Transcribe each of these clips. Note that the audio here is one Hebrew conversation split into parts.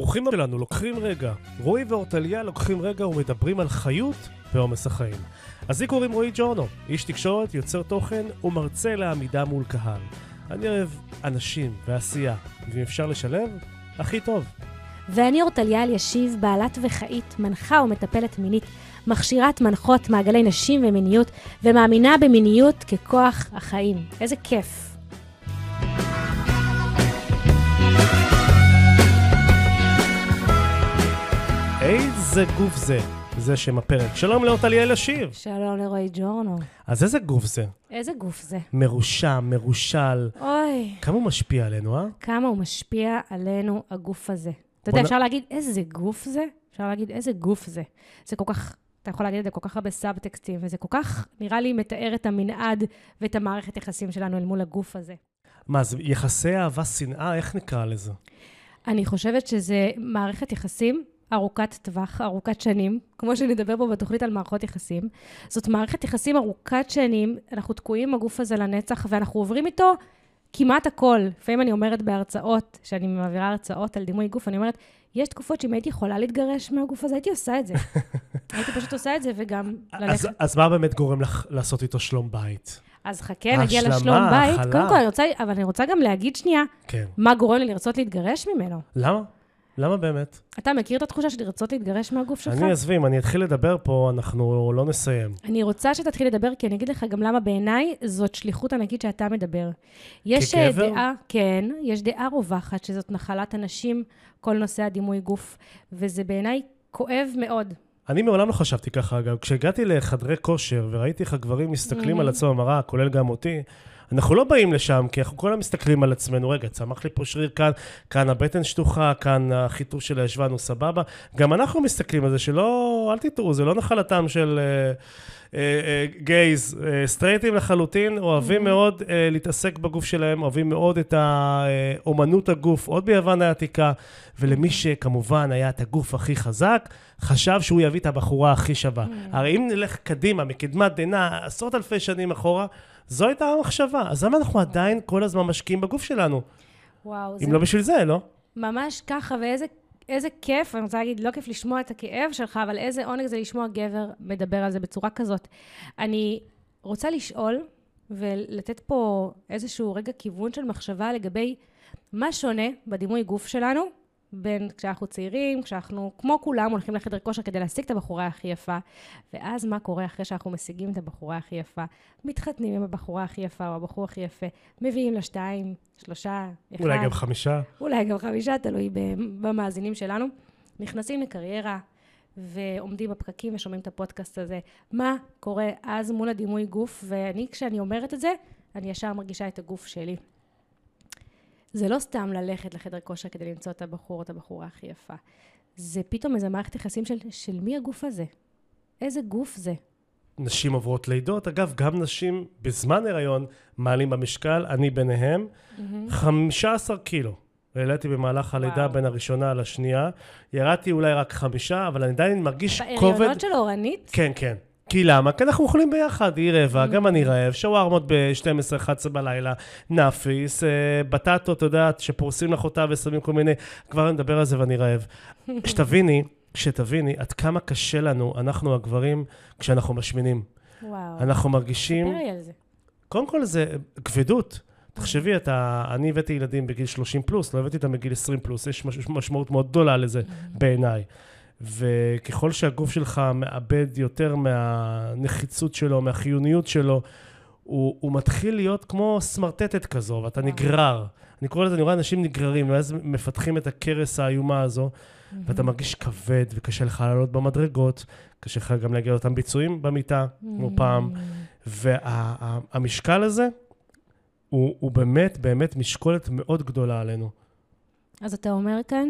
ברוכים שלנו, לוקחים רגע. רועי ואורטליה לוקחים רגע ומדברים על חיות ועומס החיים. אז לי קוראים רועי ג'ורנו, איש תקשורת, יוצר תוכן ומרצה לעמידה מול קהל. אני אוהב אנשים ועשייה, ואם אפשר לשלב, הכי טוב. ואני אורטליה אלישיב, בעלת וחאית, מנחה ומטפלת מינית, מכשירת מנחות מעגלי נשים ומיניות, ומאמינה במיניות ככוח החיים. איזה כיף. איזה גוף זה? זה שם הפרק. שלום לאורטליה אלישיב. שלום לרועי ג'ורנו. אז איזה גוף זה? איזה גוף זה? מרושע, מרושל. אוי, כמה הוא משפיע עלינו, אה? כמה הוא משפיע עלינו, הגוף הזה. אתה יודע, נ- אפשר להגיד איזה גוף זה? אפשר להגיד איזה גוף זה. זה כל כך, אתה יכול להגיד את זה כל כך הרבה סאבטקסטים, וזה כל כך, נראה לי, מתאר את המנעד ואת המערכת יחסים שלנו אל מול הגוף הזה. מה, זה יחסי אהבה-שנאה? איך נקרא לזה? אני חושבת שזה מערכת יחסים ארוכת טווח, ארוכת שנים, כמו שנדבר פה בתוכנית על מערכות יחסים. זאת מערכת יחסים ארוכת שנים, אנחנו תקועים עם הגוף הזה לנצח, ואנחנו עוברים איתו כמעט הכל. לפעמים אני אומרת בהרצאות, כשאני מעבירה הרצאות על דימוי גוף, אני אומרת, יש תקופות שאם הייתי יכולה להתגרש מהגוף הזה, הייתי עושה את זה. הייתי פשוט עושה את זה, וגם אז, ללכת... אז מה באמת גורם לך לעשות איתו שלום בית? אז חכה, נגיע השלמה, לשלום בית. הכלה. קודם כל, אני רוצה, אבל אני רוצה גם להגיד שנייה, כן. מה גורם לי לרצות להתגרש ממנו. למה? למה באמת? אתה מכיר את התחושה של לרצות להתגרש מהגוף שלך? אני עזבי, אם אני אתחיל לדבר פה, אנחנו לא נסיים. אני רוצה שתתחיל לדבר, כי אני אגיד לך גם למה בעיניי זאת שליחות ענקית שאתה מדבר. יש כגבר? דעה, כן, יש דעה רווחת שזאת נחלת הנשים, כל נושא הדימוי גוף, וזה בעיניי כואב מאוד. אני מעולם לא חשבתי ככה, אגב. כשהגעתי לחדרי כושר וראיתי איך הגברים מסתכלים. על עצמם במראה, כולל גם אותי, אנחנו לא באים לשם, כי אנחנו הזמן מסתכלים על עצמנו, רגע, צמח לי פה שריר כאן, כאן הבטן שטוחה, כאן החיתוך של הישבן הוא סבבה. גם אנחנו מסתכלים על זה, שלא, אל תטעו, זה לא נחלתם של אה, אה, אה, גייז, אה, סטרייטים לחלוטין, אוהבים Mhm. מאוד אה, להתעסק בגוף שלהם, אוהבים מאוד את האומנות הגוף, עוד ביוון העתיקה, ולמי שכמובן היה את הגוף הכי חזק, חשב שהוא יביא את הבחורה הכי שווה. הרי אם נלך קדימה, מקדמת דנא, עשרות אלפי שנים אחורה, זו הייתה המחשבה. אז למה אנחנו עדיין כל הזמן משקיעים בגוף שלנו? וואו, זה אם לא בשביל זה, לא? ממש ככה, ואיזה איזה כיף, אני רוצה להגיד, לא כיף לשמוע את הכאב שלך, אבל איזה עונג זה לשמוע גבר מדבר על זה בצורה כזאת. אני רוצה לשאול ולתת פה איזשהו רגע כיוון של מחשבה לגבי מה שונה בדימוי גוף שלנו, בין כשאנחנו צעירים, כשאנחנו, כמו כולם, הולכים לחדר כושר כדי להשיג את הבחורה הכי יפה, ואז מה קורה אחרי שאנחנו משיגים את הבחורה הכי יפה? מתחתנים עם הבחורה הכי יפה או הבחור הכי יפה, מביאים לה שתיים, שלושה, אחד. אולי גם חמישה. אולי גם חמישה, תלוי במאזינים שלנו. נכנסים לקריירה ועומדים בפקקים ושומעים את הפודקאסט הזה. מה קורה אז מול הדימוי גוף? ואני, כשאני אומרת את זה, אני ישר מרגישה את הגוף שלי. זה לא סתם ללכת לחדר כושר כדי למצוא את הבחור או את הבחורה הכי יפה. זה פתאום איזה מערכת יחסים של, של מי הגוף הזה? איזה גוף זה? נשים עוברות לידות. אגב, גם נשים בזמן הריון מעלים במשקל, אני ביניהם, 15 קילו. העליתי במהלך הלידה וואו. בין הראשונה לשנייה. ירדתי אולי רק חמישה, אבל אני עדיין מרגיש כובד. בהריונות של אורנית? כן, כן. כי למה? כי אנחנו אוכלים ביחד, היא רבע, גם אני רעב, שווארמות ב-12-11 בלילה, נאפיס, אה, בטטות, את יודעת, שפורסים לך אותה ושמים כל מיני... כבר אני מדבר על זה ואני רעב. שתביני, שתביני עד כמה קשה לנו, אנחנו הגברים, כשאנחנו משמינים. וואו. אנחנו מרגישים... ספר לי על זה. קודם כל זה כבדות. תחשבי, אתה, אני הבאתי ילדים בגיל 30 פלוס, לא הבאתי אותם בגיל 20 פלוס, יש מש, משמעות מאוד גדולה לזה בעיניי. וככל שהגוף שלך מאבד יותר מהנחיצות שלו, מהחיוניות שלו, הוא, הוא מתחיל להיות כמו סמרטטת כזו, ואתה נגרר. אני קורא לזה, אני רואה אנשים נגררים, ואז מפתחים את הכרס האיומה הזו, ואתה מרגיש כבד, וקשה לך לעלות במדרגות, קשה לך גם להגיע לאותם ביצועים במיטה, כמו פעם. והמשקל הזה, הוא, הוא באמת, באמת משקולת מאוד גדולה עלינו. אז אתה אומר כאן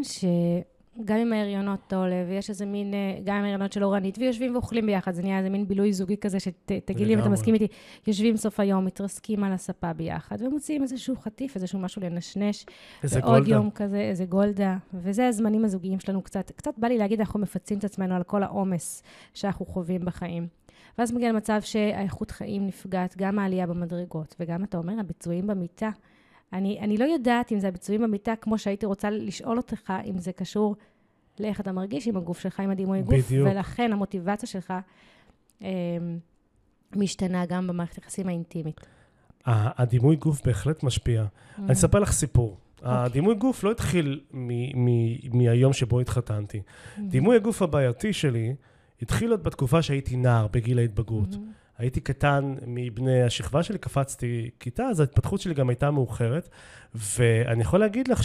שגם עם ההריונות עולה, ויש איזה מין, אה, גם עם ההריונות של אורנית, ויושבים ואוכלים ביחד, זה נהיה איזה מין בילוי זוגי כזה, שתגיד לי אם אתה. מסכים איתי, יושבים סוף היום, מתרסקים על הספה ביחד, ומוציאים איזשהו חטיף, איזשהו משהו לנשנש, איזה ועוד גולדה. יום כזה, איזה גולדה, וזה הזמנים הזוגיים שלנו קצת. קצת בא לי להגיד, אנחנו מפצים את עצמנו על כל העומס שאנחנו חווים בחיים. ואז מגיע למצב שהאיכות חיים נפגעת, גם העלייה במדרגות, וגם, אתה אומר, הביצועים במיטה. אני, אני לא יודעת אם זה הביצועים במיטה, כמו שהייתי רוצה לשאול אותך, אם זה קשור לאיך אתה מרגיש עם הגוף שלך, עם הדימוי גוף, בדיוק. ולכן המוטיבציה שלך אה, משתנה גם במערכת היחסים האינטימית. הדימוי גוף בהחלט משפיע. Mm. אני אספר לך סיפור. אוקיי. הדימוי גוף לא התחיל מ- מ- מהיום שבו התחתנתי. Mm-hmm. דימוי הגוף הבעייתי שלי התחיל עוד בתקופה שהייתי נער, בגיל ההתבגרות. Mm-hmm. הייתי קטן מבני השכבה שלי, קפצתי כיתה, אז ההתפתחות שלי גם הייתה מאוחרת. ואני יכול להגיד לך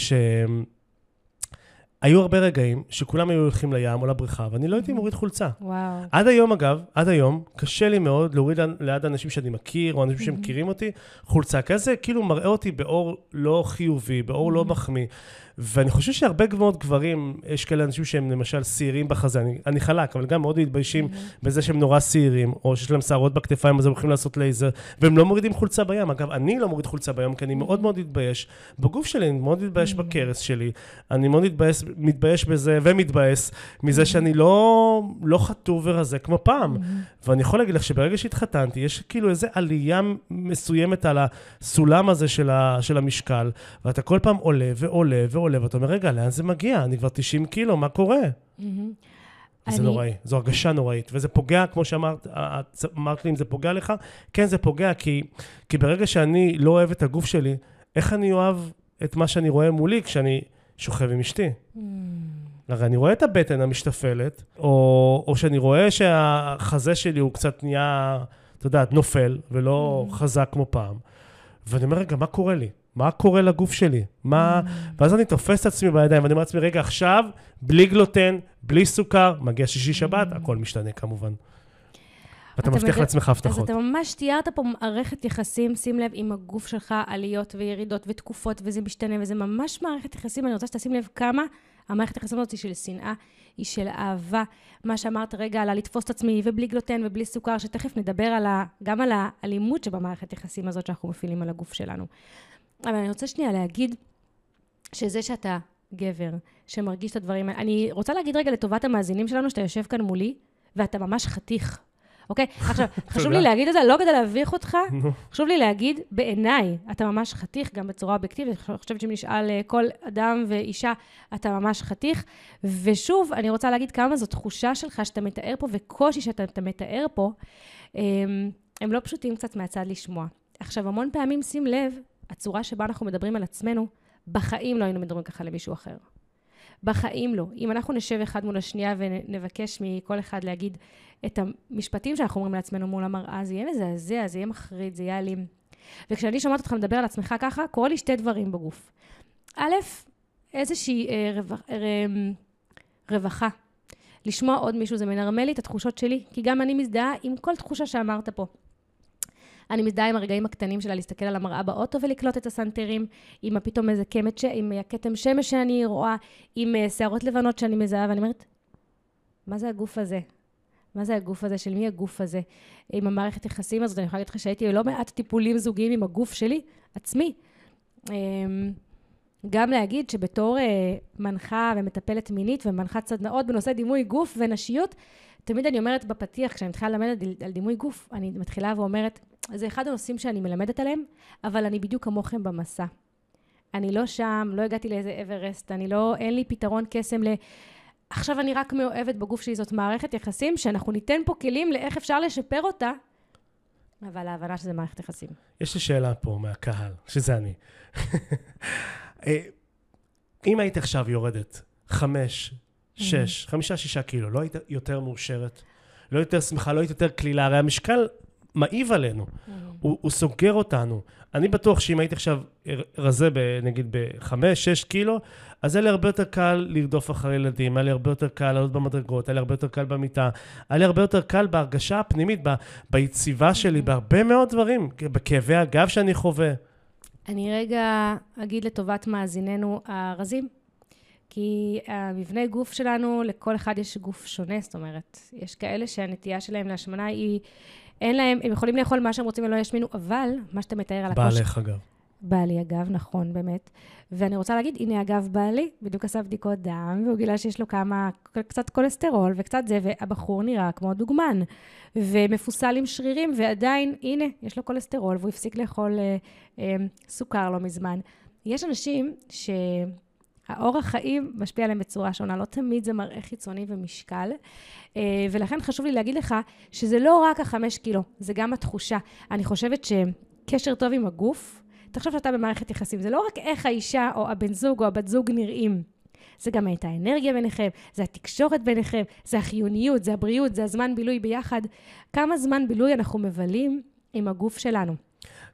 שהיו הרבה רגעים שכולם היו הולכים לים או לבריכה, ואני לא הייתי מוריד חולצה. וואו. עד היום, אגב, עד היום, קשה לי מאוד להוריד ליד אנשים שאני מכיר, או אנשים שמכירים אותי, חולצה. כזה כאילו מראה אותי באור לא חיובי, באור לא מחמיא. ואני חושב שהרבה מאוד גברים, יש כאלה אנשים שהם למשל שעירים בחזה, אני, אני חלק, אבל גם מאוד מתביישים בזה שהם נורא שעירים, או שיש להם שערות בכתפיים, אז הם הולכים לעשות לייזר, והם לא מורידים חולצה בים. אגב, אני לא מוריד חולצה בים, כי אני מאוד מאוד מתבייש בגוף שלי, אני מאוד מתבייש בכרס שלי, אני מאוד מתבייש, מתבייש בזה, ומתבאס מזה שאני לא, לא חטוב ורזה כמו פעם. ואני יכול להגיד לך שברגע שהתחתנתי, יש כאילו איזו עלייה מסוימת על הסולם הזה של, ה, של המשקל, ואתה כל פעם עולה ועולה ועולה, ואתה אומר, רגע, לאן זה מגיע? אני כבר 90 קילו, מה קורה? מהמם. זה אני- נוראי, זו הרגשה נוראית, וזה פוגע, כמו שאמרת, אמרת לי אם זה פוגע לך, כן, זה פוגע, כי, כי ברגע שאני לא אוהב את הגוף שלי, איך אני אוהב את מה שאני רואה מולי כשאני שוכב עם אשתי? Mm. הרי אני רואה את הבטן המשתפלת, או, או שאני רואה שהחזה שלי הוא קצת נהיה, אתה יודעת, נופל, ולא חזק כמו פעם. ואני אומר, רגע, מה קורה לי? מה קורה לגוף שלי? מה... ואז אני תופס את עצמי בידיים, ואני אומר לעצמי, רגע, עכשיו, בלי גלוטן, בלי סוכר, מגיע שישי שבת, הכל משתנה כמובן. ואתה אתה מבטיח לעצמך אז הבטחות. אתה ממש תיארת פה מערכת יחסים, שים לב, עם הגוף שלך, עליות וירידות ותקופות, וזה משתנה, וזה ממש מערכת יחסים. אני רוצה שתשים לב כמה המערכת יחסים הזאת היא של שנאה, היא של אהבה. מה שאמרת רגע על הלתפוס את עצמי, ובלי גלוטן ובלי סוכר, שתכף נדבר על ה, גם על האלימות שבמערכת יחסים הזאת שאנחנו מפעילים על הגוף שלנו. אבל אני רוצה שנייה להגיד שזה שאתה גבר, שמרגיש את הדברים האלה, אני רוצה להגיד רגע לטובת המאזינים שלנו, שאתה יושב כאן מולי, ואתה ממש חתיך. אוקיי? עכשיו, חשוב. לי להגיד את זה, לא כדי להביך אותך. חשוב לי להגיד, בעיניי, אתה ממש חתיך, גם בצורה אובייקטיבית. אני חושבת שאם נשאל אה, כל אדם ואישה, אתה ממש חתיך. ושוב, אני רוצה להגיד כמה זו תחושה שלך שאתה מתאר פה, וקושי שאתה אתה מתאר פה, הם, הם לא פשוטים קצת מהצד לשמוע. עכשיו, המון פעמים, שים לב, הצורה שבה אנחנו מדברים על עצמנו, בחיים לא היינו מדברים ככה למישהו אחר. בחיים לא. אם אנחנו נשב אחד מול השנייה ונבקש מכל אחד להגיד את המשפטים שאנחנו אומרים לעצמנו מול המראה, זה יהיה מזעזע, זה יהיה מחריד, זה יהיה אלים. וכשאני שומעת אותך מדבר על עצמך ככה, קורה לי שתי דברים בגוף. א', איזושהי אה, רווח, אה, רווחה. לשמוע עוד מישהו, זה מנרמל לי את התחושות שלי, כי גם אני מזדהה עם כל תחושה שאמרת פה. אני מזדהה עם הרגעים הקטנים שלה להסתכל על המראה באוטו ולקלוט את הסנטרים, עם פתאום איזה קמת, ש... עם הכתם שמש שאני רואה, עם אה, שערות לבנות שאני מזהה, ואני אומרת, מה זה הגוף הזה? מה זה הגוף הזה? של מי הגוף הזה? עם המערכת יחסים הזאת, אני יכולה להגיד לך שהייתי בלא מעט טיפולים זוגיים עם הגוף שלי, עצמי. אמ, גם להגיד שבתור אה, מנחה ומטפלת מינית ומנחת סדנאות בנושא דימוי גוף ונשיות, תמיד אני אומרת בפתיח, כשאני מתחילה ללמד על דימוי גוף, אני מתחילה ואומרת, זה אחד הנושאים שאני מלמדת עליהם, אבל אני בדיוק כמוכם במסע. אני לא שם, לא הגעתי לאיזה אברסט, אני לא, אין לי פתרון קסם ל... עכשיו אני רק מאוהבת בגוף שלי, זאת מערכת יחסים שאנחנו ניתן פה כלים לאיך אפשר לשפר אותה, אבל ההבנה שזה מערכת יחסים. יש לי שאלה פה מהקהל, שזה אני. אה, אם היית עכשיו יורדת חמש, שש, חמישה, שישה קילו, לא היית יותר מאושרת? לא יותר שמחה, לא היית יותר קלילה? הרי המשקל מעיב עלינו, הוא, הוא סוגר אותנו. אני בטוח שאם הייתי עכשיו רזה, ב, נגיד, בחמש, שש קילו, אז היה לי הרבה יותר קל לרדוף אחרי ילדים, היה לי הרבה יותר קל לעלות במדרגות, היה לי הרבה יותר קל במיטה, היה לי הרבה יותר קל בהרגשה הפנימית, ב, ביציבה שלי, בהרבה מאוד דברים, בכאבי הגב שאני חווה. אני רגע אגיד לטובת מאזיננו הרזים, כי המבנה גוף שלנו, לכל אחד יש גוף שונה, זאת אומרת, יש כאלה שהנטייה שלהם להשמנה היא, אין להם, הם יכולים לאכול מה שהם רוצים ולא ישמינו, אבל מה שאתה מתאר על הקושי... בעלך, אגב. בעלי אגב, נכון, באמת. ואני רוצה להגיד, הנה אגב בעלי, בדיוק עשה בדיקות דם, והוא גילה שיש לו כמה, קצת כולסטרול וקצת זה, והבחור נראה כמו דוגמן, ומפוסל עם שרירים, ועדיין, הנה, יש לו כולסטרול, והוא הפסיק לאכול אה, אה, סוכר לא מזמן. יש אנשים ש... האורח חיים משפיע עליהם בצורה שונה, לא תמיד זה מראה חיצוני ומשקל. אה, ולכן חשוב לי להגיד לך שזה לא רק החמש קילו, זה גם התחושה. אני חושבת שקשר טוב עם הגוף, תחשוב שאתה במערכת יחסים, זה לא רק איך האישה או הבן זוג או הבת זוג נראים. זה גם את האנרגיה ביניכם, זה התקשורת ביניכם, זה החיוניות, זה הבריאות, זה הזמן בילוי ביחד. כמה זמן בילוי אנחנו מבלים עם הגוף שלנו.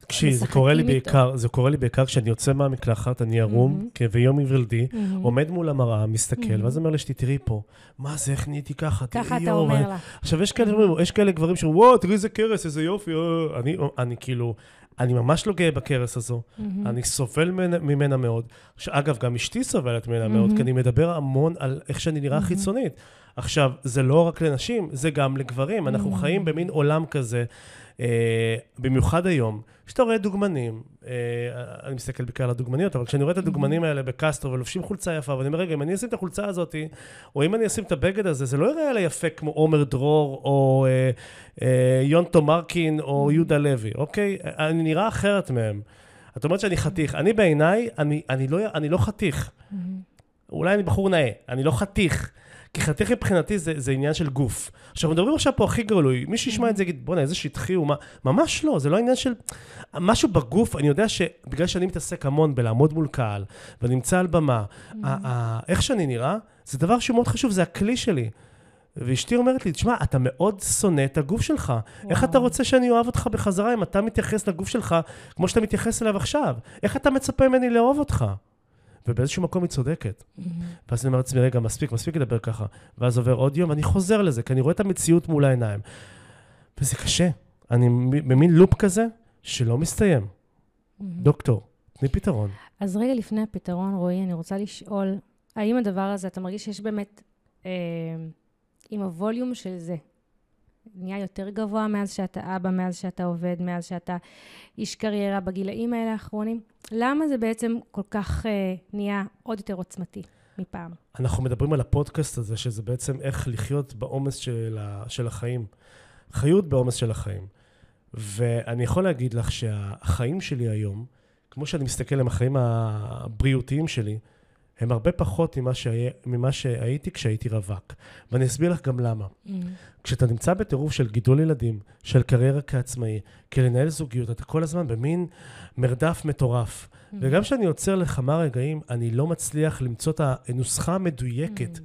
תקשיבי, זה קורה לי בעיקר, זה קורה לי בעיקר כשאני יוצא מהמקלחת, אני ערום, mm-hmm. ויום היוולדי, mm-hmm. עומד מול המראה, מסתכל, mm-hmm. ואז אומר לאשתי, תראי פה, מה זה, איך נהייתי ככה? ככה אתה אומר לה. עכשיו, יש כאלה, גברים שאומרים, וואו, תראי איזה קרס, איזה יופי, אה. אני, אני כאילו, אני ממש לא גאה בקרס הזו, mm-hmm. אני סובל ממנה מאוד. אגב, גם אשתי סובלת ממנה mm-hmm. מאוד, כי אני מדבר המון על איך שאני נראה mm-hmm. חיצונית. עכשיו, זה לא רק לנשים, זה גם לגברים. אנחנו. חיים במין עולם כזה, אה, במיוחד היום, שאתה רואה דוגמנים, אה, אני מסתכל בעיקר על הדוגמניות, אבל כשאני רואה את הדוגמנים האלה בקסטרו ולובשים חולצה יפה, ואני אומר, רגע, אם אני אשים את החולצה הזאת, או אם אני אשים את הבגד הזה, זה לא יראה לי יפה כמו עומר דרור, או אה, אה, יונטו מרקין, או יהודה לוי, אוקיי? אני נראה אחרת מהם. את אומרת שאני חתיך. אני בעיניי, אני, אני, לא, אני לא חתיך. אולי אני בחור נאה, אני לא חתיך. כי חתיך מבחינתי זה, זה עניין של גוף. עכשיו, מדברים עכשיו פה הכי גרלוי, מי שישמע את זה יגיד, בואנה, איזה שטחי הוא, מה... ממש לא, זה לא עניין של... משהו בגוף, אני יודע שבגלל שאני מתעסק המון בלעמוד מול קהל, ונמצא על במה, mm-hmm. איך שאני נראה, זה דבר שהוא מאוד חשוב, זה הכלי שלי. ואשתי אומרת לי, תשמע, אתה מאוד שונא את הגוף שלך. וואו. איך אתה רוצה שאני אוהב אותך בחזרה אם אתה מתייחס לגוף שלך כמו שאתה מתייחס אליו עכשיו? איך אתה מצפה ממני לאהוב אותך? ובאיזשהו מקום היא צודקת. Mm-hmm. ואז אני אומר לעצמי, רגע, מספיק, מספיק לדבר ככה. ואז עובר עוד יום, ואני חוזר לזה, כי אני רואה את המציאות מול העיניים. וזה קשה. אני במין לופ כזה שלא מסתיים. Mm-hmm. דוקטור, תני פתרון. אז רגע לפני הפתרון, רועי, אני רוצה לשאול, האם הדבר הזה, אתה מרגיש שיש באמת, אה, עם הווליום של זה, נהיה יותר גבוה מאז שאתה אבא, מאז שאתה עובד, מאז שאתה איש קריירה בגילאים האלה האחרונים? למה זה בעצם כל כך אה, נהיה עוד יותר עוצמתי מפעם? אנחנו מדברים על הפודקאסט הזה, שזה בעצם איך לחיות בעומס של, ה, של החיים. חיות בעומס של החיים. ואני יכול להגיד לך שהחיים שלי היום, כמו שאני מסתכל על החיים הבריאותיים שלי, הם הרבה פחות ממה, שהיה, ממה שהייתי כשהייתי רווק. ואני אסביר לך גם למה. Mm. כשאתה נמצא בטירוף של גידול ילדים, של קריירה כעצמאי, כלנהל זוגיות, אתה כל הזמן במין מרדף מטורף. Mm. וגם כשאני עוצר לכמה רגעים, אני לא מצליח למצוא את הנוסחה המדויקת. Mm.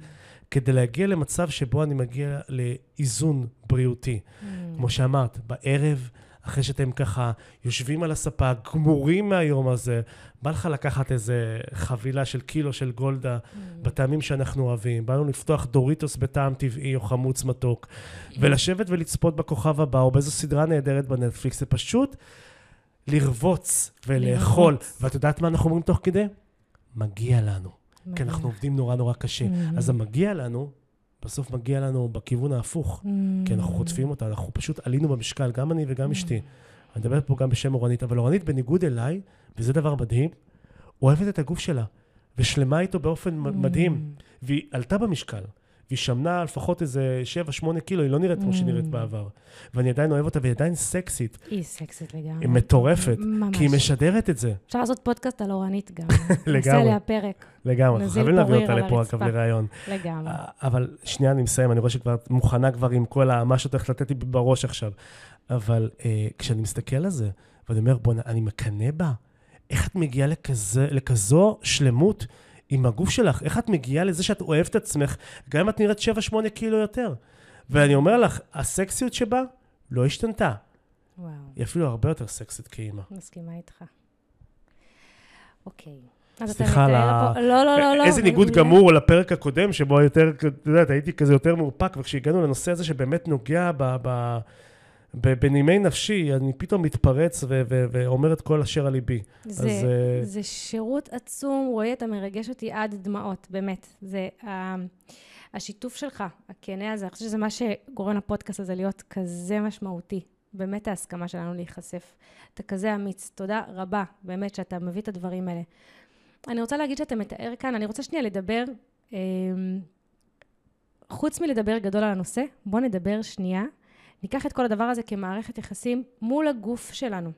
כדי להגיע למצב שבו אני מגיע לאיזון בריאותי. Mm. כמו שאמרת, בערב אחרי שאתם ככה יושבים על הספה, גמורים מהיום הזה, בא לך לקחת איזה חבילה של קילו של גולדה mm. בטעמים שאנחנו אוהבים, באנו לפתוח דוריטוס בטעם טבעי או חמוץ מתוק, mm. ולשבת ולצפות בכוכב הבא או באיזו סדרה נהדרת בנטפליקס, זה פשוט לרבוץ ולאכול. ואת יודעת מה אנחנו אומרים תוך כדי? מגיע לנו. כי אנחנו עובדים נורא נורא קשה. Mm. אז המגיע לנו בסוף מגיע לנו בכיוון ההפוך, mm. כי אנחנו חוטפים אותה, אנחנו פשוט עלינו במשקל, גם אני וגם mm. אשתי. אני מדבר פה גם בשם אורנית, אבל אורנית, בניגוד אליי, וזה דבר מדהים, אוהבת את הגוף שלה, ושלמה איתו באופן mm. מדהים, והיא עלתה במשקל. והיא שמנה לפחות איזה 7-8 קילו, היא לא נראית כמו שהיא נראית mm. בעבר. ואני עדיין אוהב אותה, והיא עדיין סקסית. היא סקסית לגמרי. היא מטורפת, ממש. כי היא משדרת את זה. אפשר לעשות פודקאסט על אורנית גם. לגמרי. נעשה עליה פרק. לגמרי, חייבים להביא אותה לפה, אגב, לראיון. לגמרי. אבל שנייה, אני מסיים, אני רואה שכבר מוכנה כבר עם כל מה שאת הולכת לתת לי בראש עכשיו. אבל אה, כשאני מסתכל על זה, ואני אומר, בוא'נה, אני מקנא בה. איך את מגיעה לכזה, לכזו שלמות? עם הגוף שלך, איך את מגיעה לזה שאת אוהבת את עצמך, גם אם את נראית 7-8 קילו יותר. ואני אומר לך, הסקסיות שבה לא השתנתה. וואו. היא אפילו הרבה יותר סקסית כאימא. מסכימה איתך. אוקיי. סליחה על ה... לא, לא, לא, לא. איזה ניגוד גמור לפרק הקודם, שבו יותר, את יודעת, הייתי כזה יותר מאופק, וכשהגענו לנושא הזה שבאמת נוגע ב... בנימי נפשי, אני פתאום מתפרץ ו- ו- ואומר את כל אשר על ליבי. זה, אז, uh... זה שירות עצום, רועי, אתה מרגש אותי עד דמעות, באמת. זה uh, השיתוף שלך, הכנה הזה, אני חושבת שזה מה שגורם לפודקאסט הזה להיות כזה משמעותי באמת ההסכמה שלנו להיחשף. אתה כזה אמיץ. תודה רבה, באמת, שאתה מביא את הדברים האלה. אני רוצה להגיד שאתה מתאר כאן, אני רוצה שנייה לדבר, אה, חוץ מלדבר גדול על הנושא, בוא נדבר שנייה. ניקח את כל הדבר הזה כמערכת יחסים מול הגוף שלנו.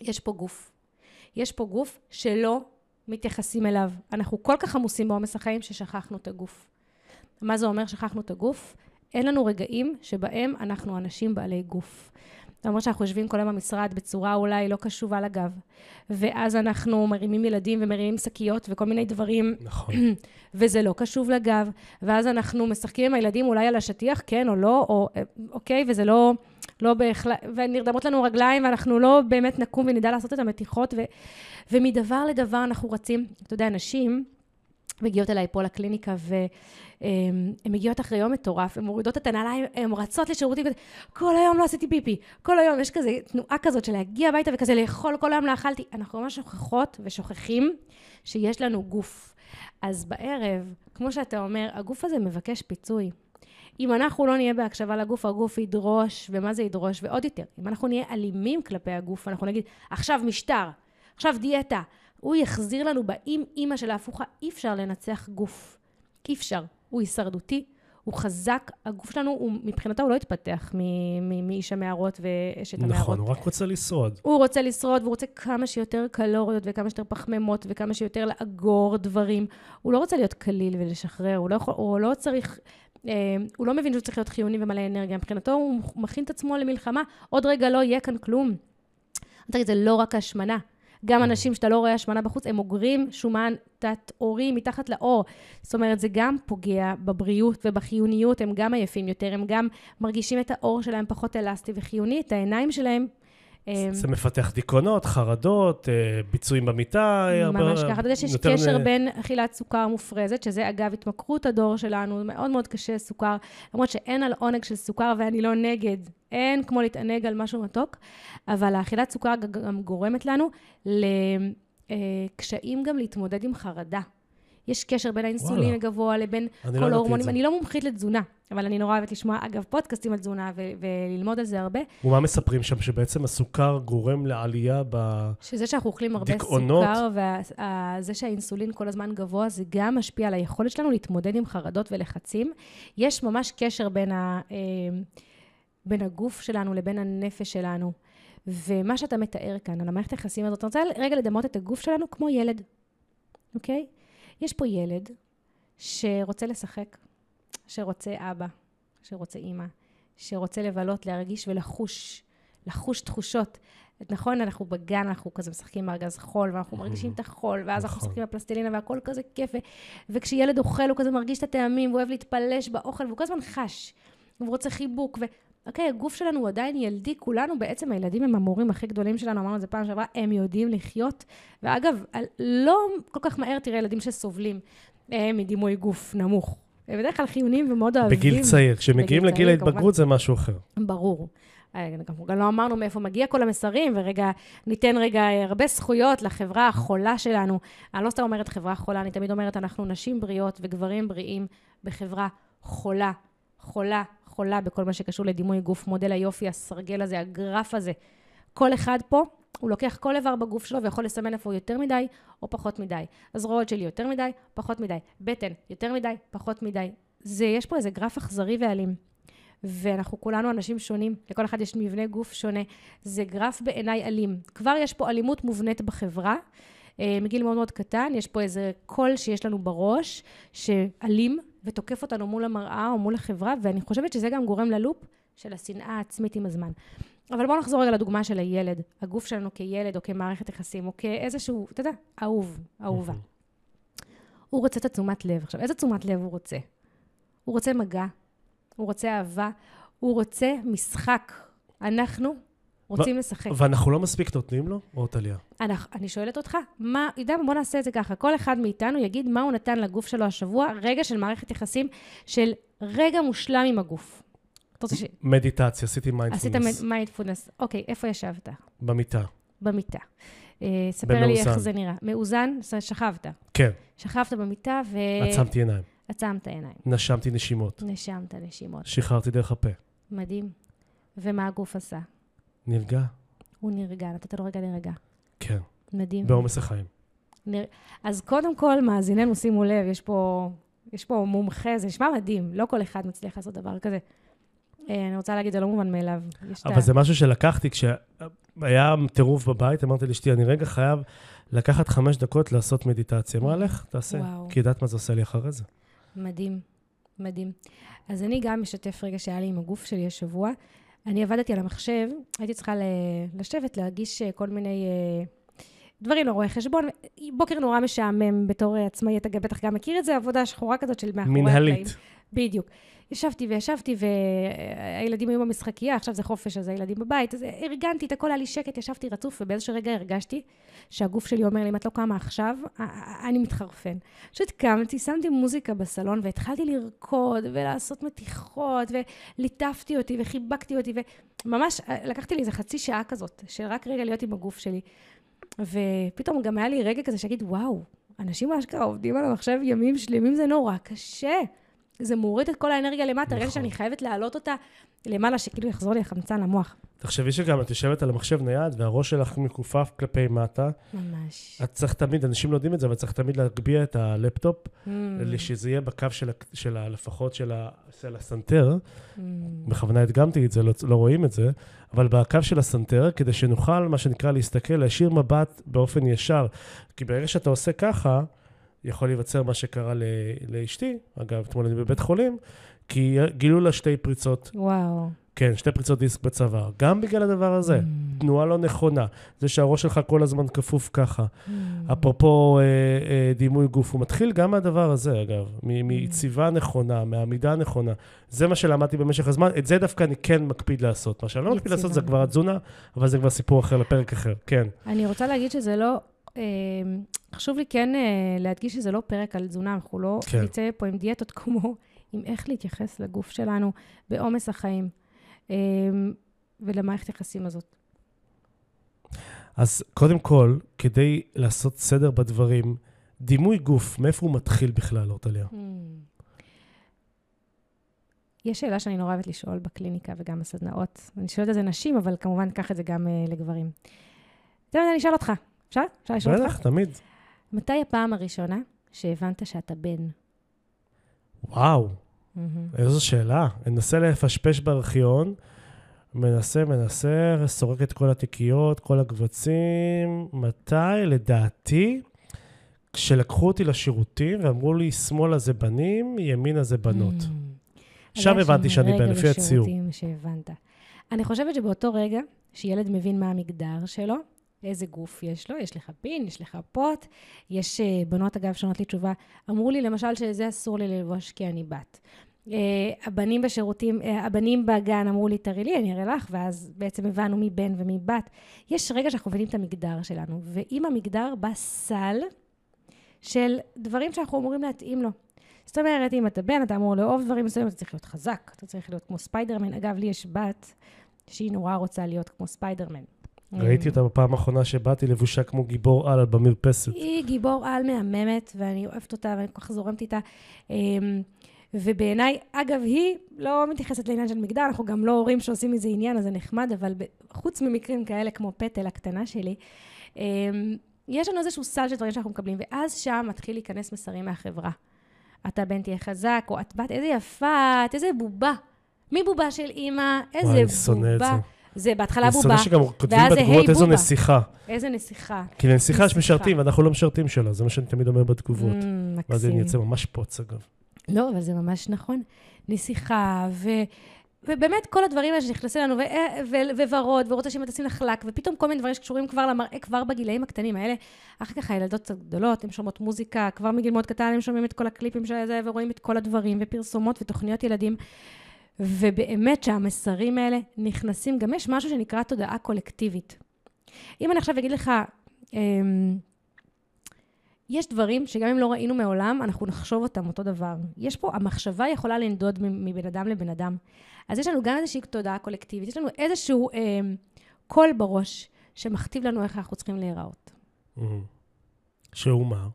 יש פה גוף. יש פה גוף שלא מתייחסים אליו. אנחנו כל כך עמוסים בעומס החיים ששכחנו את הגוף. מה זה אומר שכחנו את הגוף? אין לנו רגעים שבהם אנחנו אנשים בעלי גוף. אומרת שאנחנו יושבים כל היום במשרד בצורה אולי לא קשובה לגב, ואז אנחנו מרימים ילדים ומרימים שקיות וכל מיני דברים, נכון. וזה לא קשוב לגב, ואז אנחנו משחקים עם הילדים אולי על השטיח, כן או לא, או אוקיי, וזה לא, לא בהחלט, ונרדמות לנו רגליים, ואנחנו לא באמת נקום ונדע לעשות את המתיחות, ו, ומדבר לדבר אנחנו רצים. אתה יודע, נשים מגיעות אליי פה לקליניקה, ו... הן מגיעות אחרי יום מטורף, הן מורידות את הנעליים, הן רצות לשירותים, כל היום לא עשיתי פיפי, כל היום, יש כזה תנועה כזאת של להגיע הביתה וכזה לאכול, כל היום לא אכלתי. אנחנו ממש שוכחות ושוכחים שיש לנו גוף. אז בערב, כמו שאתה אומר, הגוף הזה מבקש פיצוי. אם אנחנו לא נהיה בהקשבה לגוף, הגוף ידרוש, ומה זה ידרוש? ועוד יותר, אם אנחנו נהיה אלימים כלפי הגוף, אנחנו נגיד, עכשיו משטר, עכשיו דיאטה, הוא יחזיר לנו באם אימא של ההפוכה, אי אפשר לנצח גוף. אי אפשר. הוא הישרדותי, הוא חזק, הגוף שלנו, הוא, מבחינתו הוא לא התפתח מאיש המערות ואשת המערות. נכון, הוא רק רוצה לשרוד. הוא רוצה לשרוד, והוא רוצה כמה שיותר קלוריות וכמה שיותר פחמימות וכמה שיותר לאגור דברים. הוא לא רוצה להיות קליל ולשחרר, הוא לא, יכול, הוא לא צריך... אה, הוא לא מבין שהוא צריך להיות חיוני ומלא אנרגיה. מבחינתו הוא מכין את עצמו למלחמה, עוד רגע לא יהיה כאן כלום. זה לא רק השמנה, גם אנשים שאתה לא רואה השמנה בחוץ, הם אוגרים שומן תת-עורי מתחת לאור. זאת אומרת, זה גם פוגע בבריאות ובחיוניות, הם גם עייפים יותר, הם גם מרגישים את האור שלהם פחות אלסטי וחיוני, את העיניים שלהם זה מפתח דיכאונות, חרדות, אה, ביצועים במיטה. אה, ממש ככה. אתה יודע שיש קשר בין אכילת סוכר מופרזת, שזה אגב התמכרות הדור שלנו, מאוד מאוד קשה סוכר, למרות שאין על עונג של סוכר ואני לא נגד, אין כמו להתענג על משהו מתוק, אבל האכילת סוכר גם גורמת לנו לקשיים גם להתמודד עם חרדה. יש קשר בין האינסולין הגבוה לבין כל לא ההורמונים. אני לא מומחית לתזונה, אבל אני נורא אוהבת לשמוע, אגב, פודקאסטים על תזונה ו- וללמוד על זה הרבה. ומה מספרים שם? שבעצם הסוכר גורם לעלייה בדיכאונות? שזה שאנחנו אוכלים הרבה סוכר, וזה שהאינסולין כל הזמן גבוה, זה גם משפיע על היכולת שלנו להתמודד עם חרדות ולחצים. יש ממש קשר בין, ה, אה, בין הגוף שלנו לבין הנפש שלנו. ומה שאתה מתאר כאן, על המערכת היחסים הזאת, אני רוצה רגע לדמות את הגוף שלנו כמו ילד, אוקיי? יש פה ילד שרוצה לשחק, שרוצה אבא, שרוצה אימא, שרוצה לבלות, להרגיש ולחוש, לחוש תחושות. נכון, אנחנו בגן, אנחנו כזה משחקים בארגז חול, ואנחנו מרגישים את החול, ואז אנחנו נכון. משחקים בפלסטלינה, והכל כזה כיף. וכשילד אוכל, הוא כזה מרגיש את הטעמים, והוא אוהב להתפלש באוכל, והוא כל הזמן חש, והוא רוצה חיבוק. ו... אוקיי, הגוף שלנו הוא עדיין ילדי, כולנו בעצם, הילדים הם המורים הכי גדולים שלנו, אמרנו את זה פעם שעברה, הם יודעים לחיות. ואגב, לא כל כך מהר תראה ילדים שסובלים אה, מדימוי גוף נמוך. הם בדרך כלל חיוניים ומאוד אוהבים. בגיל צעיר, כשמגיעים לגיל ההתבגרות זה משהו אחר. ברור. אה, גם לא אמרנו מאיפה מגיע כל המסרים, ורגע, ניתן רגע הרבה זכויות לחברה החולה שלנו. אני לא סתם אומרת חברה חולה, אני תמיד אומרת, אנחנו נשים בריאות וגברים בריאים בחברה חולה, חולה, חולה בכל מה שקשור לדימוי גוף, מודל היופי, הסרגל הזה, הגרף הזה. כל אחד פה, הוא לוקח כל איבר בגוף שלו ויכול לסמן איפה הוא יותר מדי או פחות מדי. הזרועות שלי יותר מדי, פחות מדי. בטן, יותר מדי, פחות מדי. זה, יש פה איזה גרף אכזרי ואלים. ואנחנו כולנו אנשים שונים, לכל אחד יש מבנה גוף שונה. זה גרף בעיניי אלים. כבר יש פה אלימות מובנית בחברה. אה, מגיל מאוד מאוד קטן, יש פה איזה קול שיש לנו בראש, שאלים, ותוקף אותנו מול המראה או מול החברה, ואני חושבת שזה גם גורם ללופ של השנאה העצמית עם הזמן. אבל בואו נחזור רגע לדוגמה של הילד, הגוף שלנו כילד או כמערכת יחסים, או כאיזשהו, אתה יודע, אהוב, אהובה. הוא רוצה את התשומת לב. עכשיו, איזה תשומת לב הוא רוצה? הוא רוצה מגע, הוא רוצה אהבה, הוא רוצה משחק. אנחנו רוצים לשחק. ואנחנו לא מספיק נותנים לו, או טליה? אני שואלת אותך, מה, יודע, בוא נעשה את זה ככה. כל אחד מאיתנו יגיד מה הוא נתן לגוף שלו השבוע, רגע של מערכת יחסים, של רגע מושלם עם הגוף. ש... מדיטציה, עשיתי מיינדפולנס. עשית מיינדפולנס. אוקיי, איפה ישבת? במיטה. במיטה. אה, ספר לי איך זה נראה. מאוזן? שכבת. כן. שכבת במיטה ו... עצמתי עיניים. עצמת עיניים. נשמתי נשימות. נשמת נשימות. שחררתי דרך הפה. מדהים. ומה הגוף עשה? נרגע. הוא נרגע, נתת לו רגע להירגע. כן, מדהים. בעומס החיים. נר... אז קודם כל, מאזיננו, שימו לב, יש פה, יש פה מומחה, זה נשמע מדהים, לא כל אחד מצליח לעשות דבר כזה. אה, אני רוצה להגיד, זה לא מובן מאליו. אבל זה משהו שלקחתי, כשהיה טירוף בבית, אמרתי לאשתי, אני רגע חייב לקחת חמש דקות לעשות מדיטציה. אמרה, לך, תעשה. וואו. כי יודעת מה זה עושה לי אחרי זה. מדהים, מדהים. אז אני גם משתף רגע שהיה לי עם הגוף שלי השבוע. אני עבדתי על המחשב, הייתי צריכה לשבת, להגיש אה, כל מיני אה, דברים לרואי חשבון. בוקר נורא משעמם בתור אה, עצמאי, אתה בטח גם מכיר את זה, עבודה שחורה כזאת של מאחורי הקלעים. מנהלית. בדיוק. ישבתי וישבתי, והילדים היו במשחקייה, עכשיו זה חופש, אז הילדים בבית. אז ארגנתי את הכל, היה לי שקט, ישבתי רצוף, ובאיזשהו רגע הרגשתי שהגוף שלי אומר לי, אם את לא קמה עכשיו, אני מתחרפן. פשוט קמתי, שמתי מוזיקה בסלון, והתחלתי לרקוד, ולעשות מתיחות, וליטפתי אותי, וחיבקתי אותי, וממש אה, לקחתי לי איזה חצי שעה כזאת, של רק רגע להיות עם הגוף שלי. ופתאום גם היה לי רגע כזה שיגיד, וואו, אנשים אשכרה עובדים על המחשב ימים שלמים, זה נורא קשה. זה מוריד את כל האנרגיה למטה, נכון. שאני חייבת להעלות אותה למעלה, שכאילו יחזור לי החמצן למוח. תחשבי שגם את יושבת על המחשב נייד והראש שלך מכופף כלפי מטה. ממש. את צריך תמיד, אנשים לא יודעים את זה, אבל צריך תמיד להגביה את הלפטופ, Mm, שזה יהיה בקו של, של לפחות של, ה, של הסנטר. mm. בכוונה הדגמתי את זה, לא, לא רואים את זה, אבל בקו של הסנטר, כדי שנוכל, מה שנקרא, להסתכל, להשאיר מבט באופן ישר. כי ברגע שאתה עושה ככה, יכול להיווצר מה שקרה ל- לאשתי, אגב, אתמול אני בבית חולים, כי גילו לה שתי פריצות, וואו. כן, שתי פריצות דיסק בצוואר, גם בגלל הדבר הזה. Mm, תנועה לא נכונה, זה שהראש שלך כל הזמן כפוף ככה. mm. אפרופו אה, אה, דימוי גוף, הוא מתחיל גם מהדבר הזה, אגב, מ- מיציבה נכונה, מעמידה נכונה. זה מה שלמדתי במשך הזמן, את זה דווקא אני כן מקפיד לעשות. מה שאני לא מקפיד. לעשות זה כבר התזונה, אבל זה כבר סיפור אחר לפרק אחר, כן. אני רוצה להגיד שזה לא... אה, חשוב לי כן אה, להדגיש שזה לא פרק על תזונה, אנחנו לא כן. נצא פה עם דיאטות כמו עם איך להתייחס לגוף שלנו בעומס החיים אה, ולמערכת היחסים הזאת. אז קודם כל, כדי לעשות סדר בדברים, דימוי גוף, מאיפה הוא מתחיל בכלל, אורטליה? Hmm. יש שאלה שאני נורא אוהבת לשאול בקליניקה וגם בסדנאות. אני שואלת את זה נשים, אבל כמובן קח את זה גם uh, לגברים. אתה יודע, אני אשאל אותך. אפשר? אפשר לשאול אותך? בטח, תמיד. מתי הפעם הראשונה שהבנת שאתה בן? וואו, מהמם. איזו שאלה. אנסה לפשפש בארכיון, מנסה, מנסה, סורק את כל התיקיות, כל הקבצים. מתי? לדעתי, כשלקחו אותי לשירותים ואמרו לי, שמאלה זה בנים, ימינה זה בנות. Mm. שם הבנתי שאני בן, לפי הציור. שהבנת. אני חושבת שבאותו רגע, שילד מבין מה המגדר שלו, איזה גוף יש לו, יש לך פין, יש לך פוט, יש אה, בנות, אגב, שעונות לי תשובה, אמרו לי למשל שזה אסור לי ללבוש כי אני בת. אה, הבנים בשירותים, אה, הבנים בגן אמרו לי, תראי לי, אני אראה לך, ואז בעצם הבנו מי בן ומי בת. יש רגע שאנחנו מבינים את המגדר שלנו, ועם המגדר בא סל של דברים שאנחנו אמורים להתאים לו. זאת אומרת, אם אתה בן, אתה אמור לאהוב דברים מסוימים, אתה צריך להיות חזק, אתה צריך להיות כמו ספיידרמן. אגב, לי יש בת שהיא נורא רוצה להיות כמו ספיידרמן. ראיתי אותה בפעם האחרונה שבאתי לבושה כמו גיבור על במרפסת. היא גיבור על מהממת, ואני אוהבת אותה, ואני כל כך זורמת איתה. אמ, ובעיניי, אגב, היא לא מתייחסת לעניין של מגדר, אנחנו גם לא הורים שעושים מזה עניין, אז זה נחמד, אבל חוץ ממקרים כאלה כמו פטל הקטנה שלי, אמ, יש לנו איזשהו סל של דברים שאנחנו מקבלים, ואז שם מתחיל להיכנס מסרים מהחברה. אתה בן תהיה חזק, או את בת, איזה יפה, את איזה בובה. מי בובה של אימא? איזה וואי. בובה. זה בהתחלה בובה, שונא שגם כותבים ואז זה, בתגובות "היי, איזו בובה". נסיכה. איזה נסיכה. כי לנסיכה יש. משרתים, ואנחנו לא משרתים שלה, זה מה שאני תמיד אומר בתגובות. Mm, ואז אני מקסים. יוצא ממש פוץ, אגב. לא, אבל זה ממש נכון. נסיכה, ו... ובאמת כל הדברים האלה שנכנסים לנו, ו... ו... וורוד, ורוצה שאמא תשים לך לק, ופתאום כל מיני דברים שקשורים כבר למראה, כבר בגילאים הקטנים האלה. אחר כך הילדות קצת גדולות, הן שומעות מוזיקה, כבר מגיל מאוד קטן הם שומעים את כל הקליפים של זה, ורואים את כל הדברים, ופרסומות ותוכניות ילדים. ובאמת שהמסרים האלה נכנסים, גם יש משהו שנקרא תודעה קולקטיבית. אם אני עכשיו אגיד לך, אמ, יש דברים שגם אם לא ראינו מעולם, אנחנו נחשוב אותם אותו דבר. יש פה, המחשבה יכולה לנדוד מבן אדם לבן אדם. אז יש לנו גם איזושהי תודעה קולקטיבית, יש לנו איזשהו אה, קול בראש שמכתיב לנו איך אנחנו צריכים להיראות. מהמם. שהוא מה?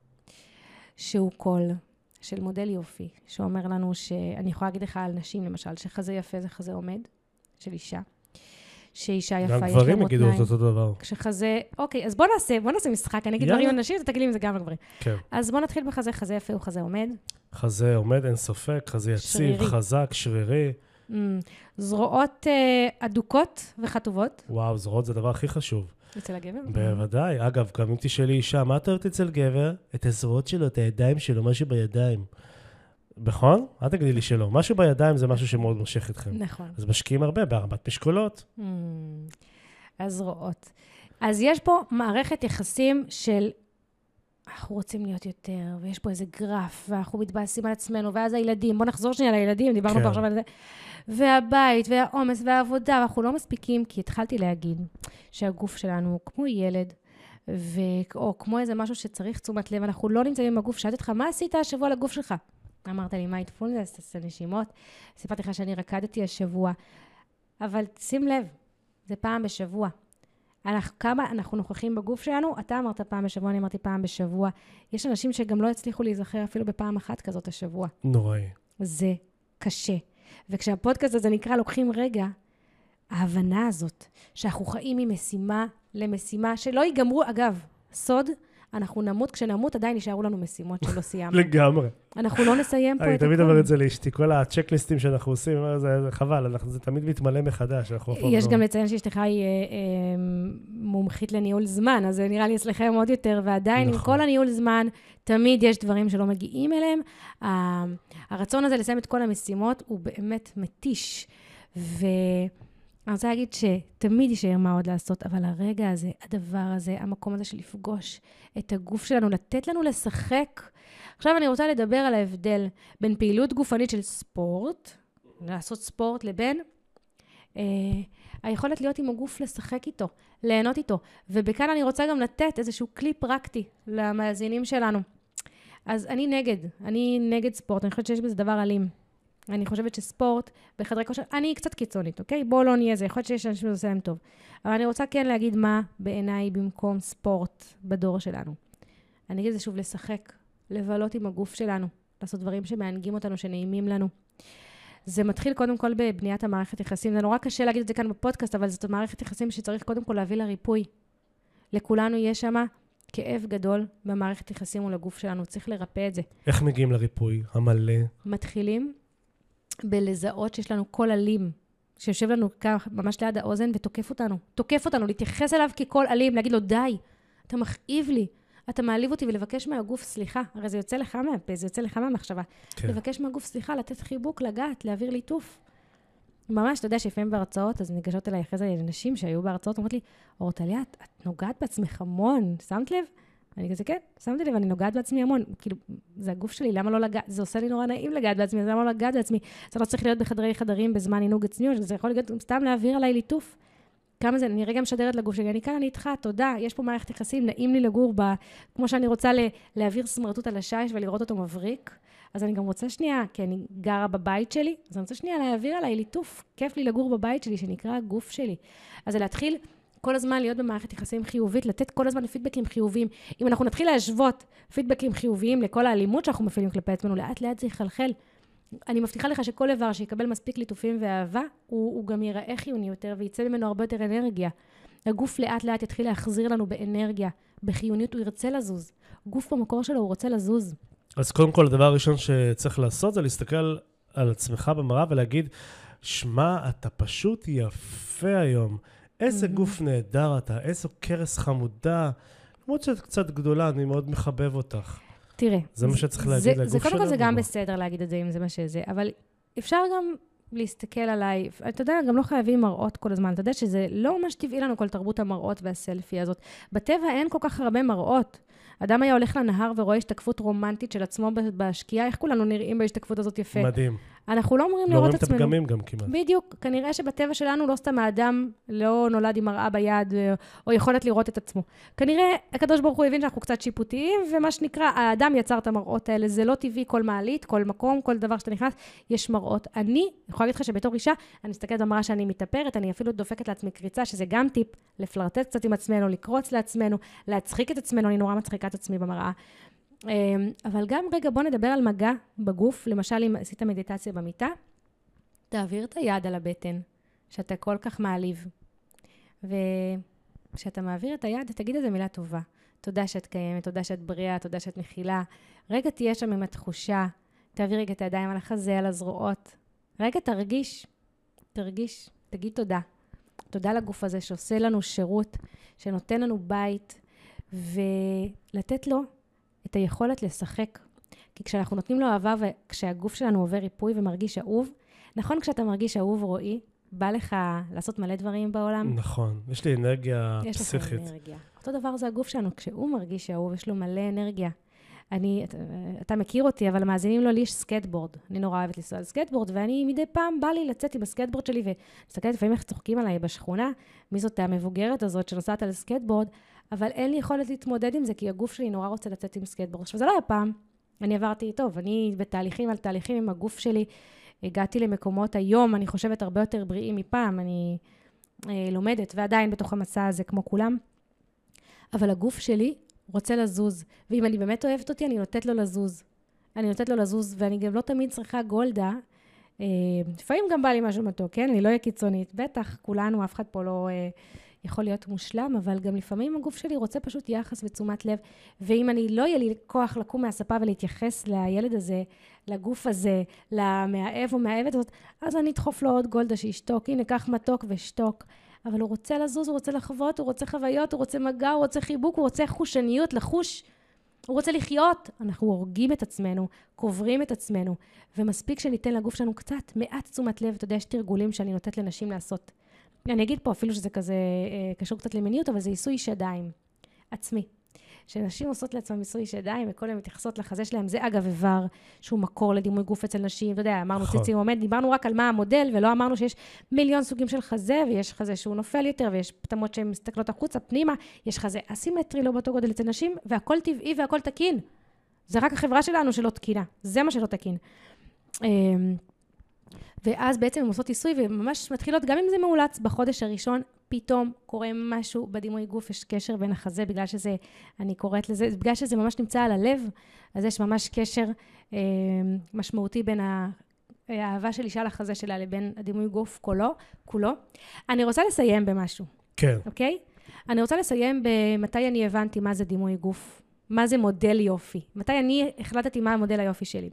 שהוא קול של מודל יופי, שאומר לנו ש... אני יכולה להגיד לך על נשים, למשל, שחזה יפה זה חזה עומד, של אישה. שאישה יפה, גם יש לה גברים יגידו מותניים. את אותו דבר. כשחזה, אוקיי, אז בוא נעשה, בוא נעשה משחק, אני אגיד. דברים לנשים, אתה תגיד לי אם זה גם לגברים. כן. אז בוא נתחיל בחזה, חזה יפה הוא חזה עומד. חזה עומד, אין ספק, חזה יציב, שרירי. חזק, שרירי. Mm, זרועות אה, אדוקות וחטובות, וואו, זרועות זה הדבר הכי חשוב. אצל הגבר. בוודאי. אגב, גם אם תשאלי אישה, מה אתה אוהבת אצל גבר? את הזרועות שלו, את הידיים שלו, משהו בידיים. נכון? אל תגידי לי שלא. משהו בידיים זה משהו שמאוד מושך אתכם. נכון. אז משקיעים הרבה בהרמת משקולות. Mm, הזרועות. אז יש פה מערכת יחסים של אנחנו רוצים להיות יותר, ויש פה איזה גרף, ואנחנו מתבאסים על עצמנו, ואז הילדים, בואו נחזור שנייה לילדים, דיברנו כן. פה עכשיו על זה, והבית, והעומס, והעבודה, ואנחנו לא מספיקים, כי התחלתי להגיד שהגוף שלנו כמו ילד, ו... או כמו איזה משהו שצריך תשומת לב, אנחנו לא נמצאים עם הגוף. שאלתי אותך, מה עשית השבוע לגוף שלך? אמרת לי, מיינדפולנס, תעשה נשימות. סיפרתי לך שאני רקדתי השבוע. אבל שים לב, זה פעם בשבוע. אנחנו, כמה אנחנו נוכחים בגוף שלנו, אתה אמרת פעם בשבוע, אני אמרתי פעם בשבוע. יש אנשים שגם לא הצליחו להיזכר אפילו בפעם אחת כזאת השבוע. נוראי. זה קשה. וכשהפודקאסט הזה נקרא לוקחים רגע, ההבנה הזאת שאנחנו חיים ממשימה למשימה, שלא ייגמרו, אגב, סוד, אנחנו נמות, כשנמות עדיין יישארו לנו משימות שלא סיימנו. לגמרי. אנחנו לא נסיים פה אני את תמיד הכול. אומר את זה לאשתי, כל הצ'קליסטים שאנחנו עושים, אני זה חבל, זה תמיד מתמלא מחדש, יש לא- גם לציין שאשתך היא אה, אה, מומחית לניהול זמן, אז זה נראה לי אצלכם עוד יותר, ועדיין עם נכון. כל הניהול זמן, תמיד יש דברים שלא מגיעים אליהם. הרצון הזה לסיים את כל המשימות הוא באמת מתיש. ואני רוצה להגיד שתמיד יישאר מה עוד לעשות, אבל הרגע הזה, הדבר הזה, המקום הזה של לפגוש את הגוף שלנו, לתת לנו לשחק. עכשיו אני רוצה לדבר על ההבדל בין פעילות גופנית של ספורט, לעשות ספורט, לבין אה, היכולת להיות עם הגוף, לשחק איתו, ליהנות איתו. ובכאן אני רוצה גם לתת איזשהו כלי פרקטי למאזינים שלנו. אז אני נגד, אני נגד ספורט, אני חושבת שיש בזה דבר אלים. אני חושבת שספורט בחדרי כושר, אני קצת קיצונית, אוקיי? בואו לא נהיה זה, יכול להיות שיש אנשים שזה עושה להם טוב. אבל אני רוצה כן להגיד מה בעיניי במקום ספורט בדור שלנו. אני אגיד את זה שוב, לשחק, לבלות עם הגוף שלנו, לעשות דברים שמענגים אותנו, שנעימים לנו. זה מתחיל קודם כל בבניית המערכת יחסים. זה נורא קשה להגיד את זה כאן בפודקאסט, אבל זאת מערכת יחסים שצריך קודם כל להביא לריפוי. לכולנו יש שם כאב גדול במערכת יחסים מול הגוף שלנו, צריך לרפא את זה. איך מגיעים לריפוי המלא? מתחילים בלזהות שיש לנו קול אלים, שיושב לנו כך ממש ליד האוזן ותוקף אותנו. תוקף אותנו, להתייחס אליו כקול אלים, להגיד לו, די, אתה מכאיב לי, אתה מעליב אותי, ולבקש מהגוף סליחה. הרי זה יוצא לך מהפה, זה יוצא לך מהמחשבה. כן. לבקש מהגוף סליחה, לתת חיבוק, לגעת, להעביר ליטוף. ממש, אתה יודע שלפעמים בהרצאות, אז ניגשות אליי אחרי זה נשים שהיו בהרצאות, אומרות לי, אורטליה, את, את נוגעת בעצמך המון, שמת לב? אני כזה, כן, שמתי לב, אני נוגעת בעצמי המון. כאילו, זה הגוף שלי, למה לא לגעת? זה עושה לי נורא נעים לגעת בעצמי, אז למה לא לגעת בעצמי? זה לא צריך להיות בחדרי חדרים בזמן עינוג עצמי, זה יכול להיות סתם להעביר עליי ליטוף. כמה זה, אני רגע משדרת לגוף שלי, אני כאן, אני איתך, תודה, יש פה מערכת יחסים, נעים לי לגור בה, כמו שאני רוצה להעביר סמרטוט על השיש ולראות אותו מבריק, אז אני גם רוצה שנייה, כי אני גרה בבית שלי, אז אני רוצה שנייה להעביר עליי ליטוף, כיף לי לגור בבית שלי, שנקרא הגוף שלי. אז זה להתחיל כל הזמן להיות במערכת יחסים חיובית, לתת כל הזמן פידבקים חיוביים. אם אנחנו נתחיל להשוות פידבקים חיוביים לכל האלימות שאנחנו מפעילים כלפי עצמנו, לאט לאט זה יחלחל. אני מבטיחה לך שכל איבר שיקבל מספיק ליטופים ואהבה, הוא, הוא גם ייראה חיוני יותר ויצא ממנו הרבה יותר אנרגיה. הגוף לאט לאט יתחיל להחזיר לנו באנרגיה, בחיוניות, הוא ירצה לזוז. גוף במקור שלו, הוא רוצה לזוז. אז קודם כל, הדבר הראשון שצריך לעשות זה להסתכל על עצמך במראה ולהגיד, שמע, אתה פשוט יפה היום. איזה. גוף נהדר אתה, איזו קרס חמודה. למרות שאת קצת גדולה, אני מאוד מחבב אותך. תראה. זה מה שצריך להגיד זה, לגוף זה קודם כל זה שלנו. גם בסדר להגיד את זה, אם זה מה שזה, אבל אפשר גם להסתכל עליי, אתה יודע, גם לא חייבים מראות כל הזמן. אתה יודע שזה לא ממש טבעי לנו כל תרבות המראות והסלפי הזאת. בטבע אין כל כך הרבה מראות. אדם היה הולך לנהר ורואה השתקפות רומנטית של עצמו בשקיעה, איך כולנו נראים בהשתקפות הזאת יפה? מדהים. אנחנו לא אמורים לא לראות רואים את את עצמנו. הפגמים גם כמעט. בדיוק, כנראה שבטבע שלנו לא סתם האדם לא נולד עם מראה ביד אה, או יכולת לראות את עצמו. כנראה הקדוש ברוך הוא הבין שאנחנו קצת שיפוטיים, ומה שנקרא, האדם יצר את המראות האלה. זה לא טבעי, כל מעלית, כל מקום, כל דבר שאתה נכנס, יש מראות. אני יכולה להגיד לך שבתור אישה, אני מסתכלת במראה שאני מתאפרת, אני אפילו דופקת לעצמי קריצה, שזה גם טיפ, לפלרטט קצת עם עצמנו, לקרוץ לעצמנו, להצחיק את עצמנו, אני נורא מצחיקה את עצמי במראה. אה, אבל גם רגע, בוא נדבר על מגע בגוף, למשל אם עשית מדיטציה במיטה, תעביר את היד על הבטן, שאתה כל כך מעליב. וכשאתה מעביר את היד, תגיד איזה מילה טובה. תודה שאת קיימת, תודה שאת בריאה, תודה שאת מכילה. רגע תהיה שם עם התחושה, תעביר רגע את הידיים על החזה, על הזרועות. רגע תרגיש, תרגיש, תגיד תודה. תודה לגוף הזה שעושה לנו שירות, שנותן לנו בית, ולתת לו את היכולת לשחק. כי כשאנחנו נותנים לו אהבה וכשהגוף שלנו עובר ריפוי ומרגיש אהוב, נכון כשאתה מרגיש אהוב, רועי, בא לך לעשות מלא דברים בעולם? נכון, יש לי אנרגיה יש פסיכית. לך אנרגיה. אותו דבר זה הגוף שלנו, כשהוא מרגיש אהוב, יש לו מלא אנרגיה. אני, אתה, אתה מכיר אותי, אבל מאזינים לא, לי יש סקטבורד. אני נורא אוהבת לנסוע על סקטבורד, ואני מדי פעם בא לי לצאת עם הסקטבורד שלי, ומסתכלת לפעמים איך צוחקים עליי בשכונה, מי זאת המבוגרת הזאת שנוסעת על סקטבורד, אבל אין לי יכולת להתמודד עם זה, כי הגוף שלי נורא רוצה לצאת עם סקטבורד. עכשיו, זה לא היה פעם, אני עברתי, טוב, אני בתהליכים על תהליכים עם הגוף שלי, הגעתי למקומות היום, אני חושבת, הרבה יותר בריאים מפעם, אני אה, לומדת, ועדיין בתוך המסע הזה, כמו כולם. אבל הגוף שלי רוצה לזוז, ואם אני באמת אוהבת אותי, אני נותנת לו לזוז. אני נותנת לו לזוז, ואני גם לא תמיד צריכה גולדה. אה, לפעמים גם בא לי משהו מתוק, כן? אני לא אהיה קיצונית. בטח, כולנו, אף אחד פה לא אה, יכול להיות מושלם, אבל גם לפעמים הגוף שלי רוצה פשוט יחס ותשומת לב. ואם אני, לא יהיה לי כוח לקום מהספה ולהתייחס לילד הזה, לגוף הזה, למאהב או מאהבת הזאת, אז אני אדחוף לו עוד גולדה שישתוק. הנה, קח מתוק ושתוק. אבל הוא רוצה לזוז, הוא רוצה לחוות, הוא רוצה חוויות, הוא רוצה מגע, הוא רוצה חיבוק, הוא רוצה חושניות, לחוש. הוא רוצה לחיות. אנחנו הורגים את עצמנו, קוברים את עצמנו, ומספיק שניתן לגוף שלנו קצת, מעט תשומת לב. אתה יודע, יש תרגולים שאני נותנת לנשים לעשות. אני אגיד פה אפילו שזה כזה אה, קשור קצת למיניות, אבל זה עיסוי שדיים. עצמי. שנשים עושות לעצמן מיסוי שדיים וכל הן מתייחסות לחזה שלהם, זה אגב איבר שהוא מקור לדימוי גוף אצל נשים, אתה יודע, אמרנו נכון. ציצי עומד, דיברנו רק על מה המודל, ולא אמרנו שיש מיליון סוגים של חזה, ויש חזה שהוא נופל יותר, ויש פטמות שהן מסתכלות החוצה, פנימה, יש חזה אסימטרי לא באותו גודל אצל נשים, והכל טבעי והכל תקין. זה רק החברה שלנו שלא תקינה, זה מה שלא תקין. ואז בעצם הן עושות עיסוי וממש מתחילות, גם אם זה מאולץ בחודש הראשון, פתאום קורה משהו בדימוי גוף, יש קשר בין החזה, בגלל שזה, אני קוראת לזה, בגלל שזה ממש נמצא על הלב, אז יש ממש קשר אה, משמעותי בין האהבה של אישה לחזה שלה לבין הדימוי גוף כולו, כולו. אני רוצה לסיים במשהו, כן. אוקיי? אני רוצה לסיים במתי אני הבנתי מה זה דימוי גוף, מה זה מודל יופי, מתי אני החלטתי מה המודל היופי שלי.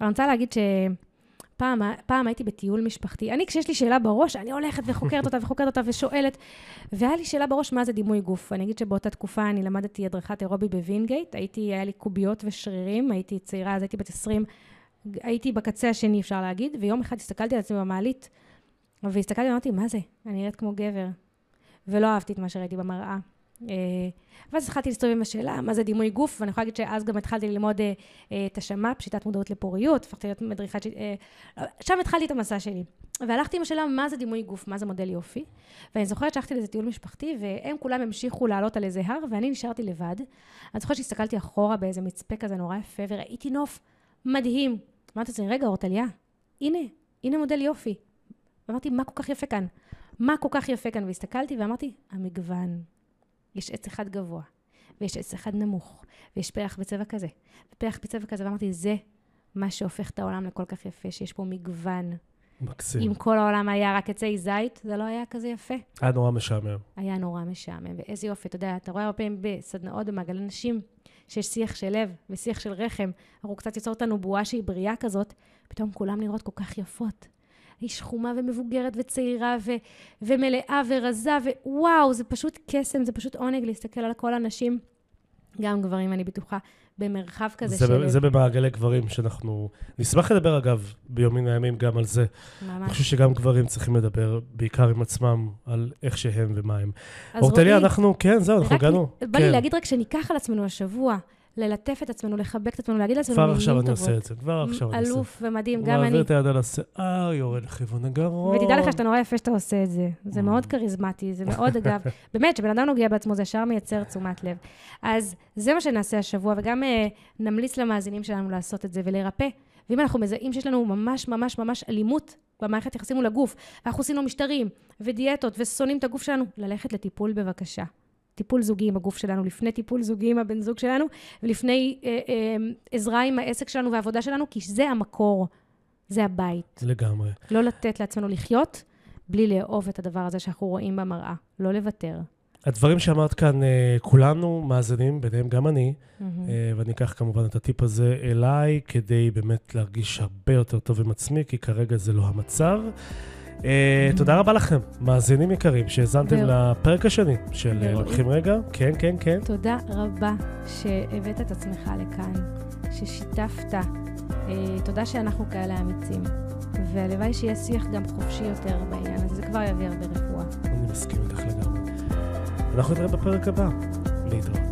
אני רוצה להגיד ש... פעם, פעם הייתי בטיול משפחתי. אני, כשיש לי שאלה בראש, אני הולכת וחוקרת אותה וחוקרת אותה ושואלת. והיה לי שאלה בראש, מה זה דימוי גוף? אני אגיד שבאותה תקופה אני למדתי הדרכת אירובי בווינגייט. הייתי, היה לי קוביות ושרירים, הייתי צעירה, אז הייתי בת 20. הייתי בקצה השני, אפשר להגיד, ויום אחד הסתכלתי על עצמי במעלית, והסתכלתי ואמרתי, מה זה? אני נראית כמו גבר. ולא אהבתי את מה שראיתי במראה. אה, ואז התחלתי להסתובב עם השאלה, מה זה דימוי גוף, ואני יכולה להגיד שאז גם התחלתי ללמוד אה, אה, את השמ"פ, שיטת מודעות לפוריות, הפכתי להיות מדריכת... שם התחלתי את המסע שלי. והלכתי עם השאלה, מה זה דימוי גוף, מה זה מודל יופי. ואני זוכרת שהלכתי לאיזה טיול משפחתי, והם כולם המשיכו לעלות על איזה הר, ואני נשארתי לבד. אני זוכרת שהסתכלתי אחורה באיזה מצפה כזה נורא יפה, וראיתי נוף מדהים. אמרתי לעצמי, רגע, אורטליה, הנה, הנה מודל יופי. אמרתי, מה כל כך יפה כאן? מה כל כך יפה כאן? והסתכלתי ואמרתי, המגוון. יש עץ אחד גבוה, ויש עץ אחד נמוך, ויש פרח בצבע כזה, ופרח בצבע כזה, ואמרתי, זה מה שהופך את העולם לכל כך יפה, שיש פה מגוון. מקסים. אם כל העולם היה רק עצי זית, זה לא היה כזה יפה. היה נורא משעמם. היה נורא משעמם, ואיזה יופי, אתה יודע, אתה רואה הרבה פעמים בסדנאות במעגל אנשים, שיש שיח של לב ושיח של רחם, אנחנו קצת יוצר אותנו בועה שהיא בריאה כזאת, פתאום כולם נראות כל כך יפות. היא שחומה ומבוגרת וצעירה ו- ומלאה ורזה, ווואו, זה פשוט קסם, זה פשוט עונג להסתכל על כל הנשים, גם גברים, אני בטוחה, במרחב כזה זה, של... זה במעגלי גברים שאנחנו... נשמח לדבר, אגב, ביום מן הימים גם על זה. אני ממש. חושב שגם גברים צריכים לדבר בעיקר עם עצמם על איך שהם ומה הם. אז אורטליה, אנחנו, כן, זהו, אנחנו הגענו. בא כן. לי להגיד רק שניקח על עצמנו השבוע, ללטף את עצמנו, לחבק את עצמנו, להגיד לעצמנו כבר מילים עכשיו אני טובות. עושה את זה, כבר עכשיו אני עושה. אלוף ומדהים, גם אני. מעביר את היד על השיער, יורד לכיוון הגרון. ותדע לך שאתה נורא יפה שאתה עושה את זה. זה מאוד כריזמטי, זה מאוד, אגב, באמת, כשבן אדם נוגע בעצמו, זה ישר מייצר תשומת לב. אז זה מה שנעשה השבוע, וגם אה, נמליץ למאזינים שלנו לעשות את זה ולרפא. ואם אנחנו מזהים שיש לנו ממש ממש ממש אלימות במערכת יחסים מול הגוף, ואנחנו עושים לו משטרים ודיאטות ושונאים את הגוף שלנו, ללכת לטיפול בבקשה. טיפול זוגי עם הגוף שלנו, לפני טיפול זוגי עם הבן זוג שלנו, ולפני אה, אה, עזרה עם העסק שלנו והעבודה שלנו, כי זה המקור, זה הבית. לגמרי. לא לתת לעצמנו לחיות בלי לאהוב את הדבר הזה שאנחנו רואים במראה. לא לוותר. הדברים שאמרת כאן, אה, כולנו מאזינים, ביניהם גם אני, אה, ואני אקח כמובן את הטיפ הזה אליי, כדי באמת להרגיש הרבה יותר טוב עם עצמי, כי כרגע זה לא המצב. אה, תודה רבה לכם, מאזינים יקרים, שהאזנתם לפרק השני של אה. לוקחים רגע. כן, כן, כן. תודה רבה שהבאת את עצמך לכאן, ששיתפת. אה, תודה שאנחנו כאלה אמיצים. והלוואי שיהיה שיח גם חופשי יותר בעניין הזה, זה כבר יביא הרבה רפואה. אני מסכים איתך לגמרי. אנחנו נראה בפרק הבא. להתראות.